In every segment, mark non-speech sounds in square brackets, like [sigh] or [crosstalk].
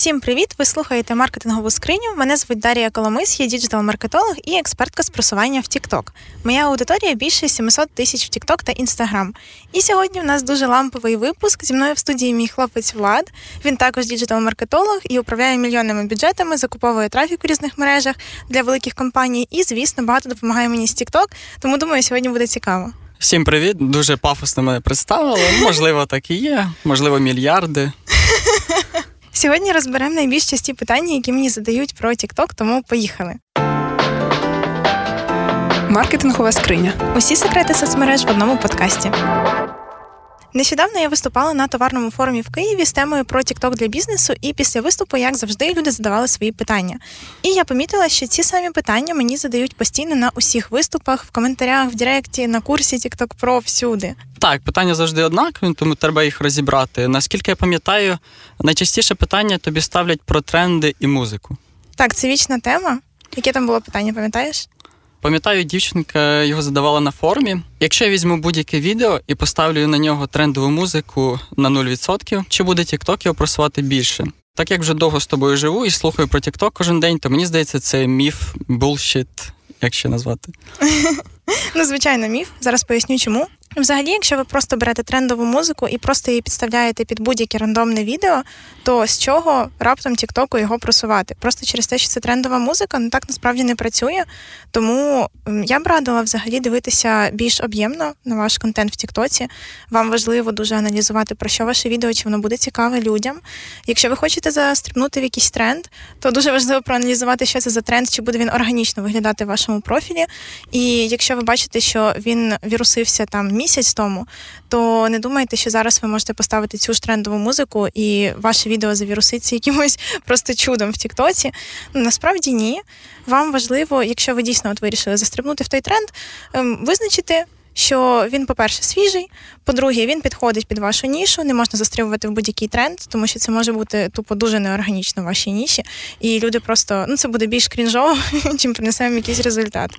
Всім привіт! Ви слухаєте маркетингову скриню. Мене звуть Дарія Коломис, я діджитал-маркетолог і експертка з просування в TikTok. Моя аудиторія більше 700 тисяч в TikTok та Instagram. І сьогодні в нас дуже ламповий випуск. Зі мною в студії мій хлопець Влад. Він також діджитал-маркетолог і управляє мільйонними бюджетами, закуповує трафік в різних мережах для великих компаній. І, звісно, багато допомагає мені з TikTok, Тому думаю, сьогодні буде цікаво. Всім привіт! Дуже пафосно мене представили. Можливо, так і є, можливо, мільярди. Сьогодні розберемо найбільш часті питання, які мені задають про TikTok, тому поїхали. Маркетингова скриня. Усі секрети соцмереж в одному подкасті. Нещодавно я виступала на товарному форумі в Києві з темою про TikTok для бізнесу, і після виступу, як завжди, люди задавали свої питання. І я помітила, що ці самі питання мені задають постійно на усіх виступах, в коментарях, в Директі, на курсі TikTok Pro, всюди. Так, питання завжди однакові, тому треба їх розібрати. Наскільки я пам'ятаю, найчастіше питання тобі ставлять про тренди і музику. Так, це вічна тема. Яке там було питання, пам'ятаєш? Пам'ятаю, дівчинка його задавала на форумі. Якщо я візьму будь-яке відео і поставлю на нього трендову музику на 0%, чи буде TikTok його просувати більше? Так як вже довго з тобою живу і слухаю про TikTok кожен день, то мені здається, це міф, булшіт, як ще назвати. [laughs] Ну, звичайно, міф. Зараз поясню, чому. Взагалі, якщо ви просто берете трендову музику і просто її підставляєте під будь-яке рандомне відео, то з чого раптом Тіктоку його просувати? Просто через те, що це трендова музика, ну так насправді не працює. Тому я б радила взагалі дивитися більш об'ємно на ваш контент в Тіктоці. Вам важливо дуже аналізувати, про що ваше відео, чи воно буде цікаве людям. Якщо ви хочете застрибнути в якийсь тренд, то дуже важливо проаналізувати, що це за тренд, чи буде він органічно виглядати в вашому профілі. І якщо ви бачите, що він вірусився там місяць тому, то не думайте, що зараз ви можете поставити цю ж трендову музику і ваше відео завіруситься якимось [laughs] просто чудом в Тіктоці. Ну, насправді ні. Вам важливо, якщо ви дійсно от вирішили застрибнути в той тренд, ем, визначити. Що він, по-перше, свіжий, по-друге, він підходить під вашу нішу, не можна застрибувати в будь-який тренд, тому що це може бути тупо дуже неорганічно в вашій ніші. І люди просто ну це буде більш крінжово, [laughs] чим принесемо якийсь результат.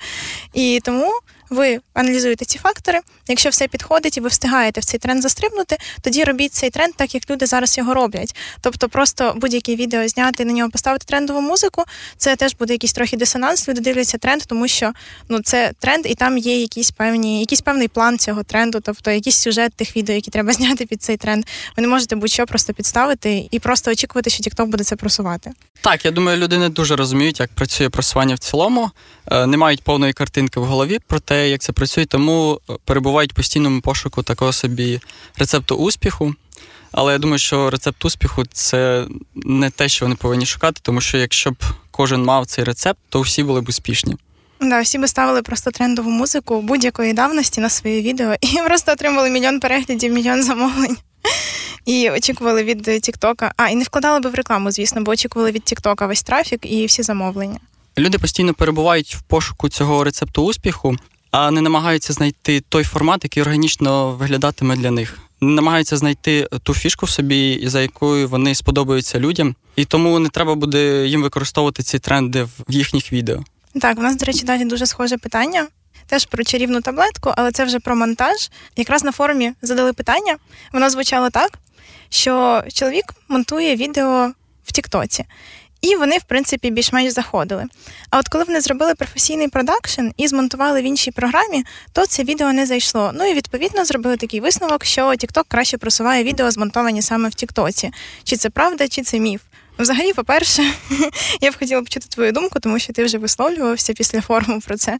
І тому ви аналізуєте ці фактори. Якщо все підходить і ви встигаєте в цей тренд застрибнути, тоді робіть цей тренд так, як люди зараз його роблять. Тобто, просто будь-яке відео зняти на нього поставити трендову музику. Це теж буде якийсь трохи дисонанс. Люди дивляться тренд, тому що ну це тренд, і там є якісь певні, якийсь певний план цього тренду, тобто якийсь сюжет тих відео, які треба [laughs] зняти під цей тренд. Ви не можете будь-що просто підставити і просто очікувати, що TikTok буде це просувати. Так, я думаю, люди не дуже розуміють, як працює просування в цілому, е, не мають повної картинки в голові про те, як це працює, тому е, перебувають в постійному пошуку такого собі рецепту успіху. Але я думаю, що рецепт успіху це не те, що вони повинні шукати, тому що якщо б кожен мав цей рецепт, то всі були б успішні. Да, всі би ставили просто трендову музику будь-якої давності на своє відео [laughs] і просто отримали мільйон переглядів, мільйон замовлень. І очікували від Тіктока. А, і не вкладали би в рекламу, звісно, бо очікували від Тіктока весь трафік і всі замовлення. Люди постійно перебувають в пошуку цього рецепту успіху, а не намагаються знайти той формат, який органічно виглядатиме для них. Не намагаються знайти ту фішку в собі, за якою вони сподобаються людям, і тому не треба буде їм використовувати ці тренди в їхніх відео. Так, у нас, до речі, далі дуже схоже питання. Теж про чарівну таблетку, але це вже про монтаж. Якраз на форумі задали питання. Воно звучало так, що чоловік монтує відео в Тіктоці. І вони, в принципі, більш-менш заходили. А от коли вони зробили професійний продакшн і змонтували в іншій програмі, то це відео не зайшло. Ну і відповідно зробили такий висновок, що TikTok краще просуває відео, змонтовані саме в Тіктоці. Чи це правда, чи це міф. Взагалі, по-перше, [laughs] я б хотіла почути твою думку, тому що ти вже висловлювався після форуму про це.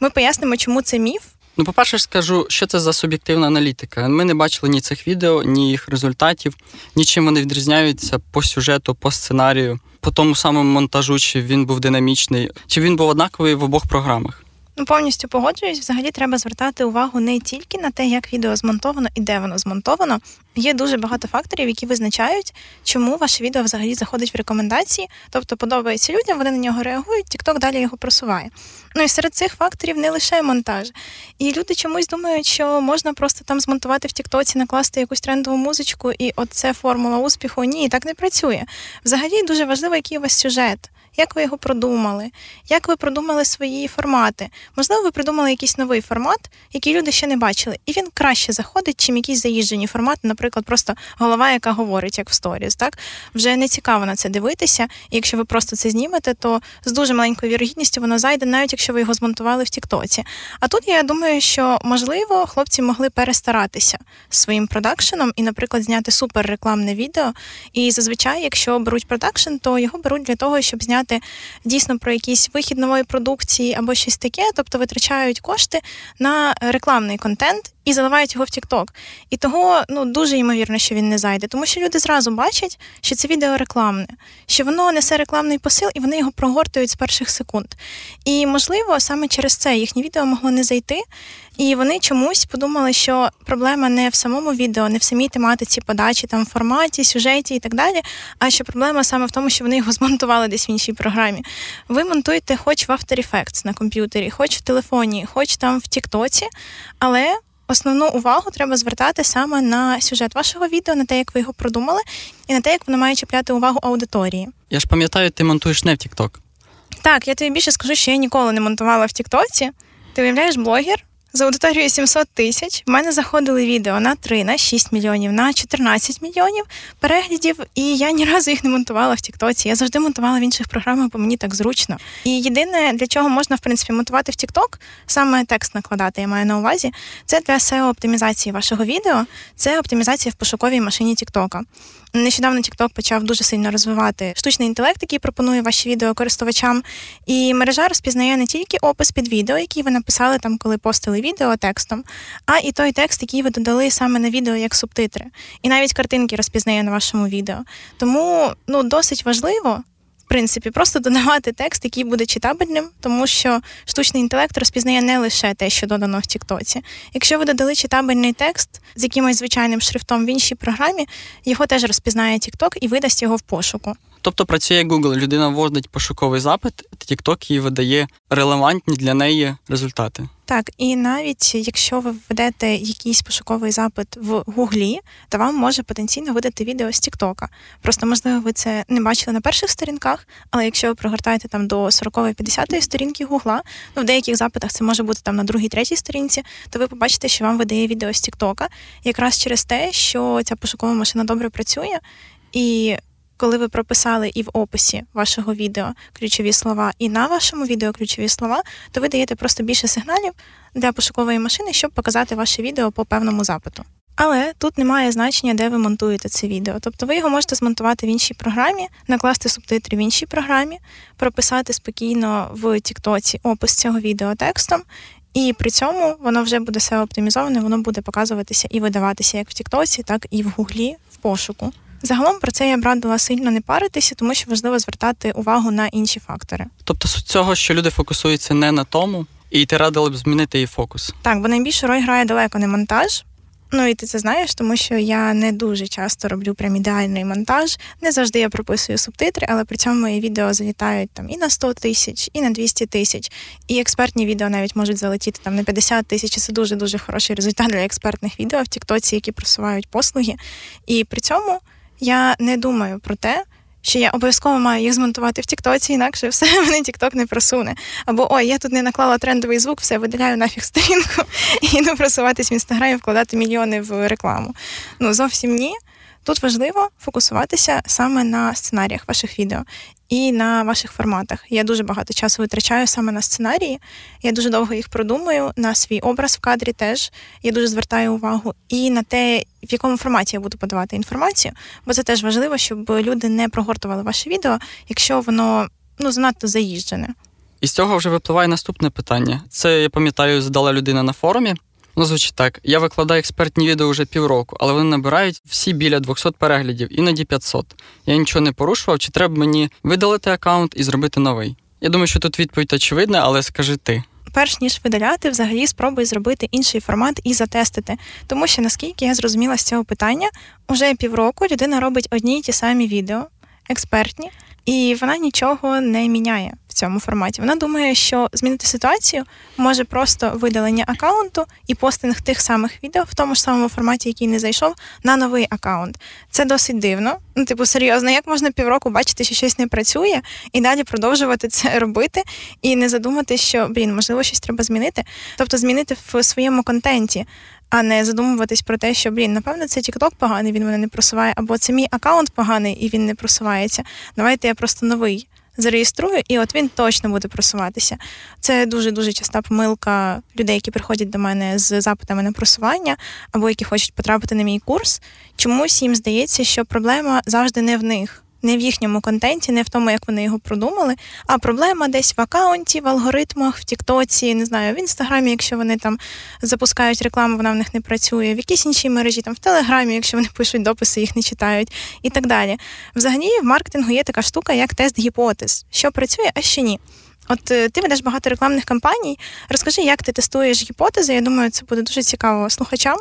Ми пояснимо, чому це міф. Ну, по-перше, скажу, що це за суб'єктивна аналітика. Ми не бачили ні цих відео, ні їх результатів, нічим вони відрізняються по сюжету, по сценарію, по тому самому монтажу, чи він був динамічний, чи він був однаковий в обох програмах. Ну, повністю погоджуюсь. Взагалі треба звертати увагу не тільки на те, як відео змонтовано і де воно змонтовано. Є дуже багато факторів, які визначають, чому ваше відео взагалі заходить в рекомендації, тобто подобається людям, вони на нього реагують, TikTok далі його просуває. Ну і серед цих факторів не лише монтаж. І люди чомусь думають, що можна просто там змонтувати в Тіктоці, накласти якусь трендову музичку, і от це формула успіху. Ні, так не працює. Взагалі дуже важливо, який у вас сюжет як ви його продумали, як ви продумали свої формати. Можливо, ви придумали якийсь новий формат, який люди ще не бачили, і він краще заходить, чим якісь заїжджені формати, наприклад наприклад, просто голова, яка говорить, як в сторіс. Так вже не цікаво на це дивитися. І якщо ви просто це знімете, то з дуже маленькою вірогідністю воно зайде, навіть якщо ви його змонтували в Тіктоці. А тут я думаю, що можливо хлопці могли перестаратися своїм продакшеном і, наприклад, зняти супер рекламне відео. І зазвичай, якщо беруть продакшн, то його беруть для того, щоб зняти дійсно про якийсь вихід нової продукції або щось таке, тобто витрачають кошти на рекламний контент і заливають його в TikTok. І того ну дуже ймовірно, що він не зайде, тому що люди зразу бачать, що це відео рекламне, що воно несе рекламний посил, і вони його прогортують з перших секунд. І можливо, саме через це їхнє відео могло не зайти. І вони чомусь подумали, що проблема не в самому відео, не в самій тематиці подачі, там форматі, сюжеті і так далі. А що проблема саме в тому, що вони його змонтували десь в іншій програмі. Ви монтуєте хоч в After Effects на комп'ютері, хоч в телефоні, хоч там в Тіктоці, але основну увагу треба звертати саме на сюжет вашого відео, на те, як ви його продумали, і на те, як воно має чіпляти увагу аудиторії. Я ж пам'ятаю, ти монтуєш не в Тікток. Так, я тобі більше скажу, що я ніколи не монтувала в Тіктоці. Ти уявляєш блогер, з аудиторією 700 тисяч. В мене заходили відео на 3, на 6 мільйонів, на 14 мільйонів переглядів, і я ні разу їх не монтувала в Тіктоці. Я завжди монтувала в інших програмах, бо мені так зручно. І єдине, для чого можна в принципі монтувати в Тікток, саме текст накладати, я маю на увазі, це для seo оптимізації вашого відео, це оптимізація в пошуковій машині Тіктока. Нещодавно TikTok почав дуже сильно розвивати штучний інтелект, який пропонує ваші відео користувачам. І мережа розпізнає не тільки опис під відео, який ви написали там, коли постили відео текстом, а і той текст, який ви додали саме на відео як субтитри. І навіть картинки розпізнає на вашому відео. Тому ну досить важливо в принципі, просто додавати текст, який буде читабельним, тому що штучний інтелект розпізнає не лише те, що додано в Тіктоці. Якщо ви додали читабельний текст з якимось звичайним шрифтом в іншій програмі, його теж розпізнає TikTok і видасть його в пошуку. Тобто працює Google, людина вводить пошуковий запит, TikTok їй видає релевантні для неї результати. Так, і навіть якщо ви введете якийсь пошуковий запит в Гуглі, то вам може потенційно видати відео з Тіктока. Просто можливо, ви це не бачили на перших сторінках, але якщо ви прогортаєте там до 40-50 сторінки Гугла, ну в деяких запитах це може бути там на другій, третій сторінці, то ви побачите, що вам видає відео з Тіктока, якраз через те, що ця пошукова машина добре працює і коли ви прописали і в описі вашого відео ключові слова, і на вашому відео ключові слова, то ви даєте просто більше сигналів для пошукової машини, щоб показати ваше відео по певному запиту. Але тут немає значення, де ви монтуєте це відео. Тобто ви його можете змонтувати в іншій програмі, накласти субтитри в іншій програмі, прописати спокійно в Тіктоці опис цього відео текстом, і при цьому воно вже буде все оптимізоване, воно буде показуватися і видаватися як в Тіктоці, так і в Гуглі в пошуку. Загалом про це я б радила сильно не паритися, тому що важливо звертати увагу на інші фактори. Тобто суть цього, що люди фокусуються не на тому, і ти радила б змінити її фокус. Так, бо найбільшу роль грає далеко не монтаж. Ну і ти це знаєш, тому що я не дуже часто роблю прям ідеальний монтаж. Не завжди я прописую субтитри, але при цьому мої відео залітають там і на 100 тисяч, і на 200 тисяч. І експертні відео навіть можуть залетіти там на 50 тисяч. Це дуже дуже хороший результат для експертних відео в Тіктоці, які просувають послуги. І при цьому я не думаю про те, що я обов'язково маю їх змонтувати в Тіктоці, інакше [laughs] все мене Тікток не просуне. Або ой, я тут не наклала трендовий звук, все видаляю нафіг сторінку [laughs] і йду просуватись в інстаграмі, вкладати мільйони в рекламу. Ну зовсім ні. Тут важливо фокусуватися саме на сценаріях ваших відео і на ваших форматах. Я дуже багато часу витрачаю саме на сценарії. Я дуже довго їх продумую, на свій образ в кадрі теж. Я дуже звертаю увагу і на те, в якому форматі я буду подавати інформацію, бо це теж важливо, щоб люди не прогортували ваше відео, якщо воно ну занадто заїжджене. І з цього вже випливає наступне питання. Це я пам'ятаю, задала людина на форумі. Ну, звучить так. Я викладаю експертні відео вже півроку, але вони набирають всі біля 200 переглядів, іноді 500. Я нічого не порушував, чи треба мені видалити аккаунт і зробити новий? Я думаю, що тут відповідь очевидна, але скажи ти. Перш ніж видаляти, взагалі спробуй зробити інший формат і затестити. Тому що наскільки я зрозуміла з цього питання, уже півроку людина робить одні й ті самі відео, експертні, і вона нічого не міняє цьому форматі. Вона думає, що змінити ситуацію може просто видалення аккаунту і постинг тих самих відео в тому ж самому форматі, який не зайшов, на новий аккаунт. Це досить дивно. Ну, типу, серйозно, як можна півроку бачити, що щось не працює, і далі продовжувати це [laughs] робити, і не задумати, що блін, можливо, щось треба змінити. Тобто змінити в своєму контенті. А не задумуватись про те, що блін, напевно, це TikTok поганий, він мене не просуває, або це мій аккаунт поганий і він не просувається. Давайте я просто новий зареєструю, і от він точно буде просуватися. Це дуже дуже часта помилка людей, які приходять до мене з запитами на просування, або які хочуть потрапити на мій курс. Чомусь їм здається, що проблема завжди не в них не в їхньому контенті, не в тому, як вони його продумали, а проблема десь в акаунті, в алгоритмах, в Тіктоці, не знаю, в інстаграмі, якщо вони там запускають рекламу, вона в них не працює, в якійсь іншій мережі, там в Телеграмі, якщо вони пишуть дописи, їх не читають, і так далі. Взагалі, в маркетингу є така штука, як тест гіпотез, що працює, а що ні. От е, ти ведеш багато рекламних кампаній. Розкажи, як ти тестуєш гіпотези. Я думаю, це буде дуже цікаво слухачам,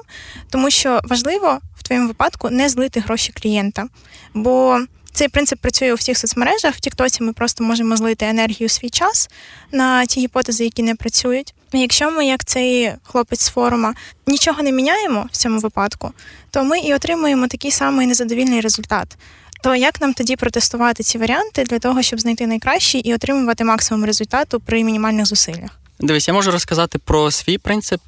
тому що важливо в твоєму випадку не злити гроші клієнта. Бо цей принцип працює у всіх соцмережах. В Тіктоці ми просто можемо злити енергію свій час на ті гіпотези, які не працюють. Якщо ми, як цей хлопець з форума, нічого не міняємо в цьому випадку, то ми і отримуємо такий самий незадовільний результат. То як нам тоді протестувати ці варіанти для того, щоб знайти найкращий і отримувати максимум результату при мінімальних зусиллях? Дивись, я можу розказати про свій принцип.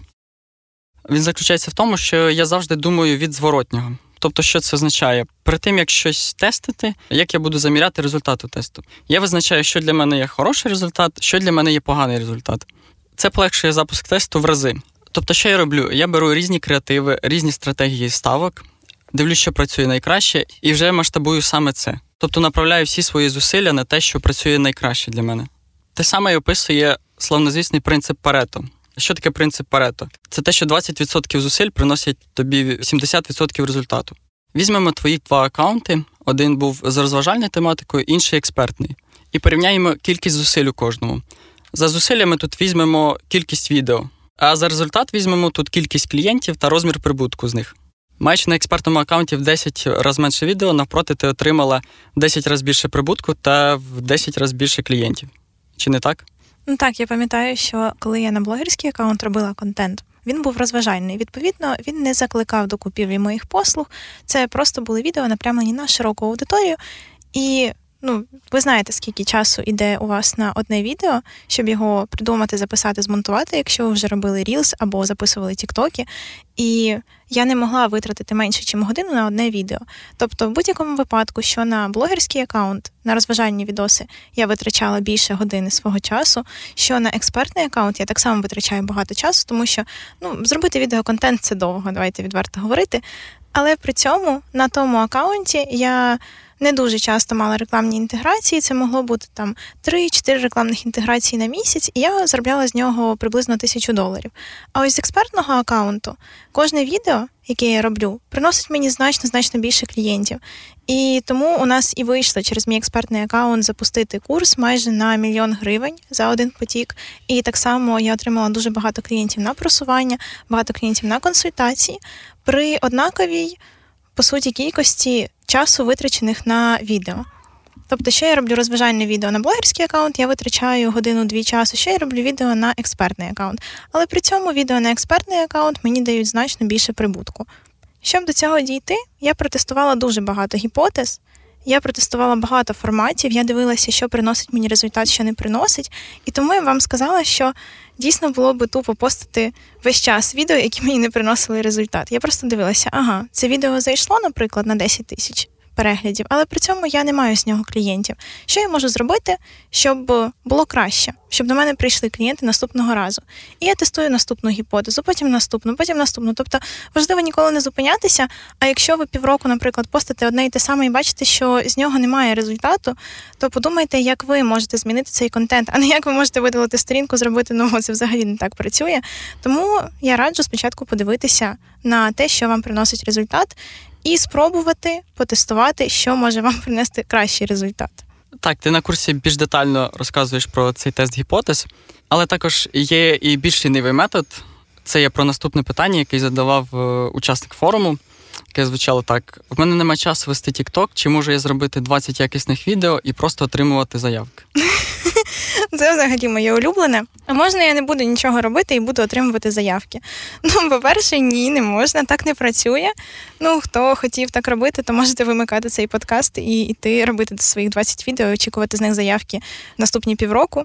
Він заключається в тому, що я завжди думаю від зворотнього. Тобто, що це означає? Перед тим, як щось тестити, як я буду заміряти результату тесту. Я визначаю, що для мене є хороший результат, що для мене є поганий результат. Це полегшує запуск тесту в рази. Тобто, що я роблю? Я беру різні креативи, різні стратегії ставок, дивлюсь, що працює найкраще, і вже масштабую саме це. Тобто направляю всі свої зусилля на те, що працює найкраще для мене. Те саме й описує славнозвісний принцип Парето. Що таке принцип Парето? Це те, що 20% зусиль приносять тобі 70% результату. Візьмемо твої два аккаунти. Один був з розважальною тематикою, інший експертний. І порівняємо кількість зусиль у кожному. За зусиллями тут візьмемо кількість відео, а за результат візьмемо тут кількість клієнтів та розмір прибутку з них. Маючи на експертному аккаунті в 10 разів менше відео, навпроти ти отримала в 10 разів більше прибутку та в 10 разів більше клієнтів. Чи не так? Ну так, я пам'ятаю, що коли я на блогерський аккаунт робила контент, він був розважальний. Відповідно, він не закликав до купівлі моїх послуг. Це просто були відео напрямлені на широку аудиторію. І ну, ви знаєте, скільки часу йде у вас на одне відео, щоб його придумати, записати, змонтувати, якщо ви вже робили Reels або записували Тіктоки. І я не могла витратити менше, ніж годину на одне відео. Тобто, в будь-якому випадку, що на блогерський аккаунт, на розважальні відоси, я витрачала більше години свого часу, що на експертний аккаунт я так само витрачаю багато часу, тому що ну, зробити відеоконтент це довго, давайте відверто говорити. Але при цьому на тому аккаунті я не дуже часто мала рекламні інтеграції. Це могло бути там 3-4 рекламних інтеграції на місяць, і я заробляла з нього приблизно тисячу доларів. А ось з експертного аккаунту кожне відео, яке я роблю, приносить мені значно значно більше клієнтів. І тому у нас і вийшло через мій експертний аккаунт запустити курс майже на мільйон гривень за один потік. І так само я отримала дуже багато клієнтів на просування, багато клієнтів на консультації при однаковій по суті кількості часу, витрачених на відео. Тобто, ще я роблю розважальне відео на блогерський аккаунт, я витрачаю годину-дві часу, ще я роблю відео на експертний аккаунт. Але при цьому відео на експертний аккаунт мені дають значно більше прибутку. Щоб до цього дійти, я протестувала дуже багато гіпотез, я протестувала багато форматів, я дивилася, що приносить мені результат, що не приносить. І тому я вам сказала, що дійсно було би тупо постити весь час відео, які мені не приносили результат. Я просто дивилася, ага, це відео зайшло, наприклад, на 10 тисяч переглядів, але при цьому я не маю з нього клієнтів. Що я можу зробити, щоб було краще, щоб до мене прийшли клієнти наступного разу? І я тестую наступну гіпотезу, потім наступну, потім наступну. Тобто важливо ніколи не зупинятися. А якщо ви півроку, наприклад, постите одне і те саме і бачите, що з нього немає результату, то подумайте, як ви можете змінити цей контент, а не як ви можете видалити сторінку, зробити нову. Це взагалі не так працює. Тому я раджу спочатку подивитися на те, що вам приносить результат і спробувати потестувати, що може вам принести кращий результат. Так, ти на курсі більш детально розказуєш про цей тест гіпотез, але також є і більш лінивий метод. Це є про наступне питання, яке задавав е, учасник форуму, яке звучало так: в мене немає часу вести TikTok, чи можу я зробити 20 якісних відео і просто отримувати заявки? [laughs] Це взагалі моє улюблене. А можна я не буду нічого робити і буду отримувати заявки? Ну, по-перше, ні, не можна, так не працює. Ну, хто хотів так робити, то можете вимикати цей подкаст і йти робити своїх 20 відео, очікувати з них заявки наступні півроку.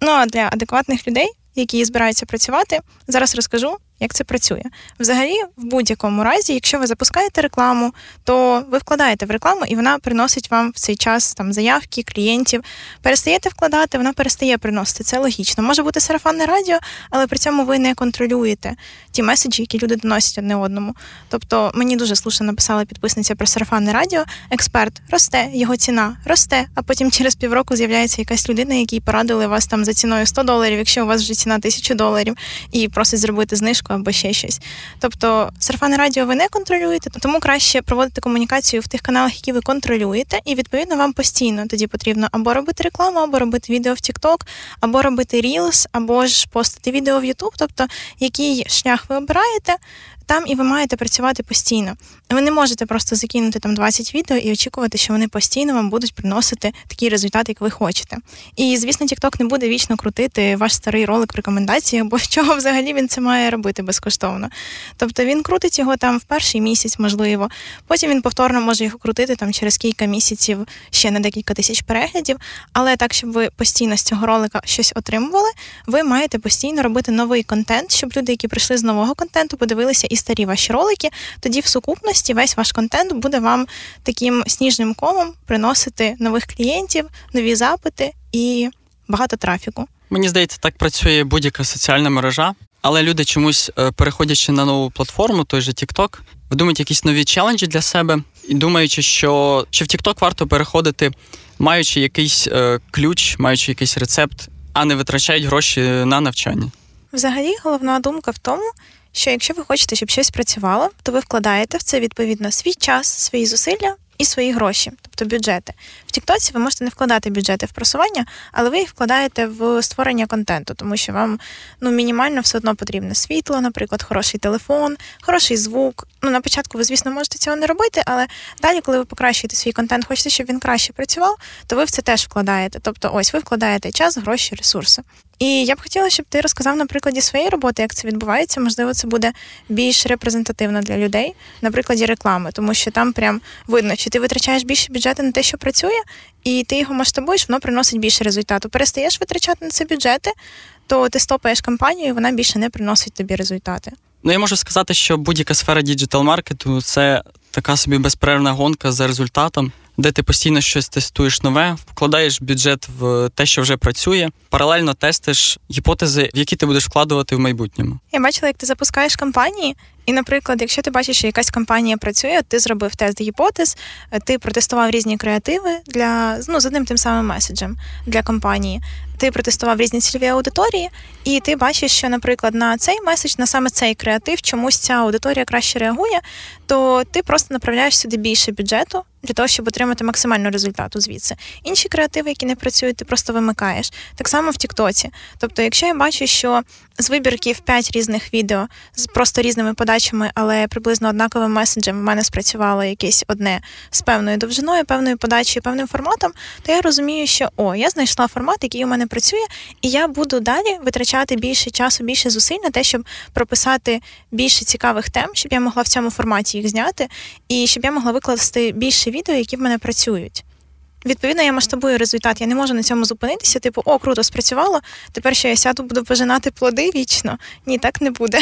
Ну а для адекватних людей, які збираються працювати, зараз розкажу, як це працює. Взагалі, в будь-якому разі, якщо ви запускаєте рекламу, то ви вкладаєте в рекламу, і вона приносить вам в цей час там заявки, клієнтів. Перестаєте вкладати, вона перестає приносити. Це логічно. Може бути сарафанне радіо, але при цьому ви не контролюєте ті меседжі, які люди доносять одне одному. Тобто мені дуже слушно написала підписниця про сарафанне радіо. Експерт росте, його ціна росте, а потім через півроку з'являється якась людина, якій порадили вас там за ціною 100 доларів, якщо у вас вже ціна 1000 доларів, і просить зробити знижку або ще щось. Тобто сарафанне радіо ви не контролюєте, тому краще проводити комунікацію в тих каналах, які ви контролюєте, і відповідно вам постійно тоді потрібно або робити рекламу, або робити відео в TikTok, або робити Reels, або ж постити відео в YouTube. Тобто, який шлях ви обираєте, там і ви маєте працювати постійно. Ви не можете просто закинути там 20 відео і очікувати, що вони постійно вам будуть приносити такі результати, як ви хочете. І звісно, TikTok не буде вічно крутити ваш старий ролик в рекомендаціях, бо з чого взагалі він це має робити безкоштовно. Тобто він крутить його там в перший місяць, можливо. Потім він повторно може його крутити там через кілька місяців ще на декілька тисяч переглядів. Але так, щоб ви постійно з цього ролика щось отримували, ви маєте постійно робити новий контент, щоб люди, які прийшли з нового контенту, подивилися і старі ваші ролики. Тоді в сукупності весь ваш контент буде вам таким сніжним комом приносити нових клієнтів, нові запити і багато трафіку. Мені здається, так працює будь-яка соціальна мережа, але люди чомусь е, переходячи на нову платформу, той же TikTok, видумують якісь нові челенджі для себе і думаючи, що, що в TikTok варто переходити, маючи якийсь е, ключ, маючи якийсь рецепт, а не витрачають гроші на навчання. Взагалі, головна думка в тому, що якщо ви хочете, щоб щось працювало, то ви вкладаєте в це відповідно свій час, свої зусилля і свої гроші, тобто бюджети. В Тіктоці ви можете не вкладати бюджети в просування, але ви їх вкладаєте в створення контенту, тому що вам ну мінімально все одно потрібне світло, наприклад, хороший телефон, хороший звук. Ну на початку ви, звісно, можете цього не робити, але далі, коли ви покращуєте свій контент, хочете, щоб він краще працював, то ви в це теж вкладаєте. Тобто, ось ви вкладаєте час, гроші, ресурси. І я б хотіла, щоб ти розказав на прикладі своєї роботи, як це відбувається. Можливо, це буде більш репрезентативно для людей на прикладі реклами, тому що там прям видно, чи ти витрачаєш більше бюджету на те, що працює, і ти його масштабуєш, воно приносить більше результату. Перестаєш витрачати на це бюджети, то ти стопаєш кампанію, і вона більше не приносить тобі результати. Ну я можу сказати, що будь-яка сфера діджитал-маркетингу це така собі безперервна гонка за результатом де ти постійно щось тестуєш нове, вкладаєш бюджет в те, що вже працює, паралельно тестиш гіпотези, в які ти будеш вкладувати в майбутньому. Я бачила, як ти запускаєш кампанії, і, наприклад, якщо ти бачиш, що якась кампанія працює, ти зробив тест гіпотез, ти протестував різні креативи для ну з одним тим самим меседжем для кампанії. Ти протестував різні цільові аудиторії, і ти бачиш, що, наприклад, на цей меседж, на саме цей креатив, чомусь ця аудиторія краще реагує, то ти просто направляєш сюди більше бюджету для того, щоб отримати максимальну результату звідси. Інші креативи, які не працюють, ти просто вимикаєш. Так само в Тіктоці. Тобто, якщо я бачу, що з вибірків 5 різних відео з просто різними подачами, але приблизно однаковим меседжем в мене спрацювало якесь одне з певною довжиною, певною подачею, певним форматом, то я розумію, що о, я знайшла формат, який у мене працює, і я буду далі витрачати більше часу, більше зусиль на те, щоб прописати більше цікавих тем, щоб я могла в цьому форматі їх зняти, і щоб я могла викласти більше відео, які в мене працюють. Відповідно, я масштабую результат. Я не можу на цьому зупинитися. Типу, о, круто спрацювало. Тепер що я сяду, буду пожинати плоди вічно. Ні, так не буде.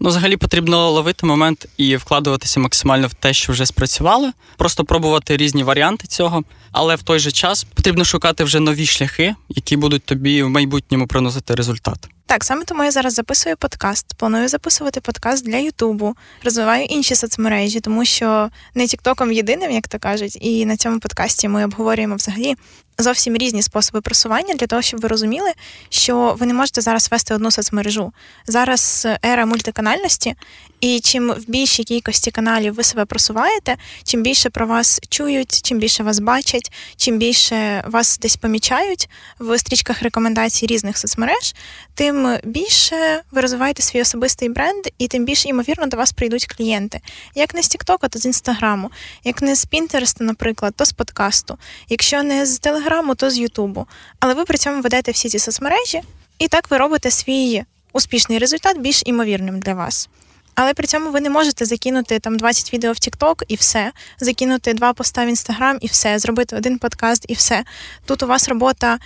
Ну, взагалі потрібно ловити момент і вкладуватися максимально в те, що вже спрацювало, просто пробувати різні варіанти цього, але в той же час потрібно шукати вже нові шляхи, які будуть тобі в майбутньому приносити результат. Так, саме тому я зараз записую подкаст. Планую записувати подкаст для Ютубу, розвиваю інші соцмережі, тому що не Тіктоком єдиним, як то кажуть, і на цьому подкасті ми обговорюємо взагалі зовсім різні способи просування для того, щоб ви розуміли, що ви не можете зараз вести одну соцмережу. Зараз ера мультиканальності, і чим в більшій кількості каналів ви себе просуваєте, чим більше про вас чують, чим більше вас бачать, чим більше вас десь помічають в стрічках рекомендацій різних соцмереж, тим більше ви розвиваєте свій особистий бренд, і тим більше, ймовірно, до вас прийдуть клієнти. Як не з Тіктока, то з інстаграму, як не з Пінтереста, наприклад, то з подкасту. Якщо не з Телеграму, то з Ютубу. Але ви при цьому ведете всі ці соцмережі, і так ви робите свій успішний результат більш імовірним для вас. Але при цьому ви не можете закинути там 20 відео в TikTok і все, закинути два поста в Instagram і все, зробити один подкаст і все. Тут у вас робота,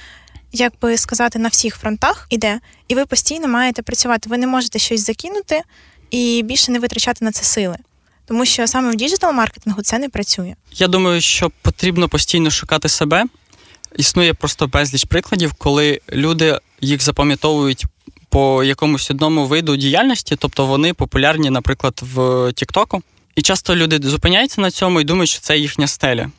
як би сказати, на всіх фронтах іде, і ви постійно маєте працювати. Ви не можете щось закинути і більше не витрачати на це сили. Тому що саме в діджитал-маркетингу це не працює. Я думаю, що потрібно постійно шукати себе. Існує просто безліч прикладів, коли люди їх запам'ятовують по якомусь одному виду діяльності, тобто вони популярні, наприклад, в Тіктоку. І часто люди зупиняються на цьому і думають, що це їхня стеля.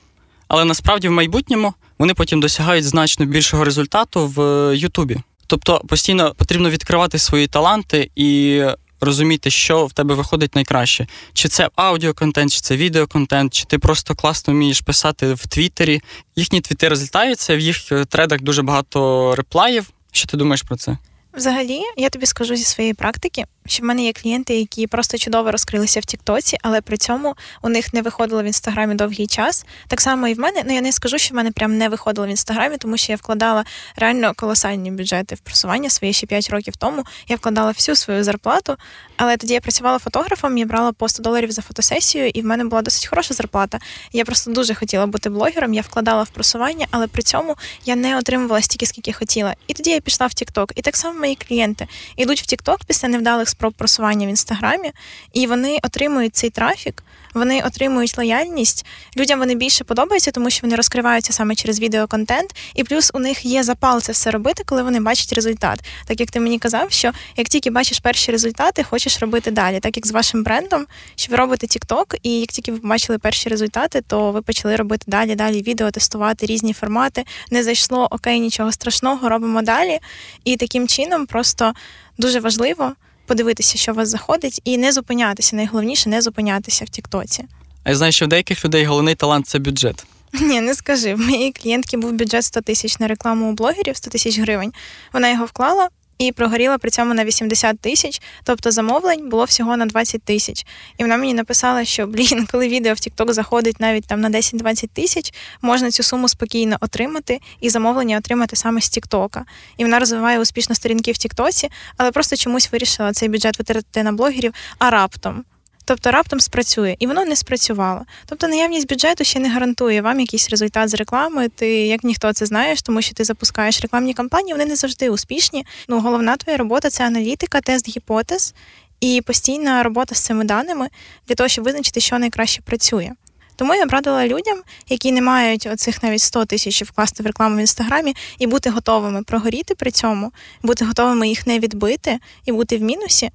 Але насправді в майбутньому вони потім досягають значно більшого результату в Ютубі. Тобто постійно потрібно відкривати свої таланти і розуміти, що в тебе виходить найкраще. Чи це аудіоконтент, чи це відеоконтент, чи ти просто класно вмієш писати в Твіттері. Їхні твіти розлітаються, в їх тредах дуже багато реплаїв. Що ти думаєш про це? Взагалі, я тобі скажу зі своєї практики, що в мене є клієнти, які просто чудово розкрилися в Тіктоці, але при цьому у них не виходило в інстаграмі довгий час. Так само і в мене. Ну я не скажу, що в мене прям не виходило в інстаграмі, тому що я вкладала реально колосальні бюджети в просування своє ще 5 років тому. Я вкладала всю свою зарплату. Але тоді я працювала фотографом, я брала по 100 доларів за фотосесію, і в мене була досить хороша зарплата. Я просто дуже хотіла бути блогером. Я вкладала в просування, але при цьому я не отримувала стільки, скільки хотіла. І тоді я пішла в Тікток. І так само мої клієнти йдуть в Тікток після невдалих спроб просування в інстаграмі, і вони отримують цей трафік, вони отримують лояльність. Людям вони більше подобаються, тому що вони розкриваються саме через відеоконтент, і плюс у них є запал це все робити, коли вони бачать результат. Так як ти мені казав, що як тільки бачиш перші результати, хочеш робити далі. Так як з вашим брендом, що ви робите TikTok, і як тільки ви побачили перші результати, то ви почали робити далі, далі відео, тестувати різні формати. Не зайшло окей, нічого страшного, робимо далі. І таким чином просто дуже важливо подивитися, що у вас заходить, і не зупинятися. Найголовніше не зупинятися в Тіктоці. А я знаю, що в деяких людей головний талант це бюджет. [laughs] Ні, не скажи. В моїй клієнтки був бюджет 100 тисяч на рекламу у блогерів, 100 тисяч гривень. Вона його вклала, і прогоріла при цьому на 80 тисяч, тобто замовлень було всього на 20 тисяч. І вона мені написала, що блін, [laughs] коли відео в TikTok заходить навіть там на 10-20 тисяч, можна цю суму спокійно отримати і замовлення отримати саме з TikTok. І вона розвиває успішно сторінки в TikTok, але просто чомусь вирішила цей бюджет витратити на блогерів, а раптом. Тобто раптом спрацює, і воно не спрацювало. Тобто наявність бюджету ще не гарантує вам якийсь результат з реклами. Ти як ніхто це знаєш, тому що ти запускаєш рекламні кампанії, вони не завжди успішні. Ну, головна твоя робота це аналітика, тест гіпотез і постійна робота з цими даними для того, щоб визначити, що найкраще працює. Тому я б радила людям, які не мають оцих навіть 100 тисяч вкласти в рекламу в інстаграмі, і бути готовими прогоріти при цьому, бути готовими їх не відбити і бути в мінусі.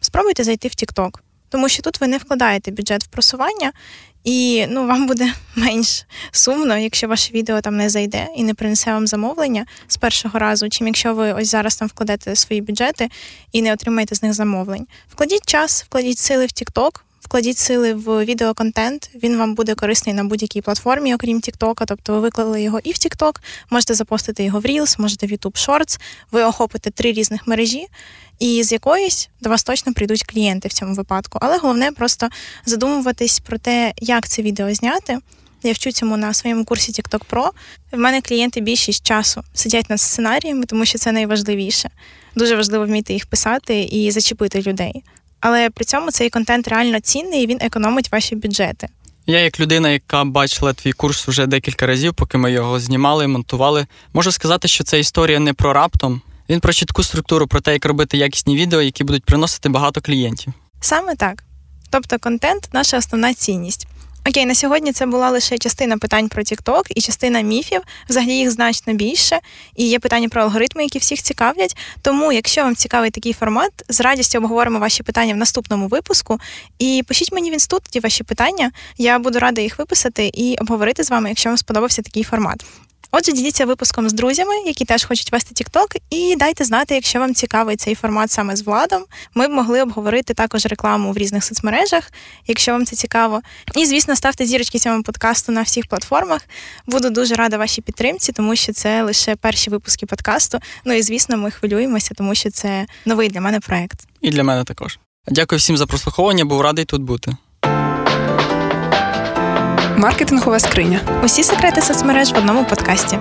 Спробуйте зайти в TikTok тому що тут ви не вкладаєте бюджет в просування, і ну вам буде [laughs] менш сумно, якщо ваше відео там не зайде і не принесе вам замовлення з першого разу, чим якщо ви ось зараз там вкладете свої бюджети і не отримаєте з них замовлень. Вкладіть час, вкладіть сили в TikTok, Вкладіть сили в відеоконтент, він вам буде корисний на будь-якій платформі, окрім TikTok, Тобто ви виклали його і в TikTok, можете запостити його в Reels, можете в YouTube Shorts, ви охопите три різних мережі, і з якоїсь до вас точно прийдуть клієнти в цьому випадку. Але головне просто задумуватись про те, як це відео зняти. Я вчу цьому на своєму курсі TikTok Pro. В мене клієнти більшість часу сидять над сценаріями, тому що це найважливіше. Дуже важливо вміти їх писати і зачепити людей. Але при цьому цей контент реально цінний і він економить ваші бюджети. Я, як людина, яка бачила твій курс вже декілька разів, поки ми його знімали, монтували, можу сказати, що це історія не про раптом. Він про чітку структуру, про те, як робити якісні відео, які будуть приносити багато клієнтів. Саме так. Тобто, контент наша основна цінність. Окей, на сьогодні це була лише частина питань про TikTok і частина міфів. Взагалі їх значно більше. І є питання про алгоритми, які всіх цікавлять. Тому, якщо вам цікавий такий формат, з радістю обговоримо ваші питання в наступному випуску. І пишіть мені в інституті ваші питання. Я буду рада їх виписати і обговорити з вами, якщо вам сподобався такий формат. Отже, діліться випуском з друзями, які теж хочуть вести TikTok, і дайте знати, якщо вам цікавий цей формат саме з владом. Ми б могли обговорити також рекламу в різних соцмережах, якщо вам це цікаво. І, звісно, ставте зірочки цьому подкасту на всіх платформах. Буду дуже рада вашій підтримці, тому що це лише перші випуски подкасту. Ну і звісно, ми хвилюємося, тому що це новий для мене проект. І для мене також. Дякую всім за прослуховування, був радий тут бути. Маркетингова скриня. Усі секрети соцмереж в одному подкасті.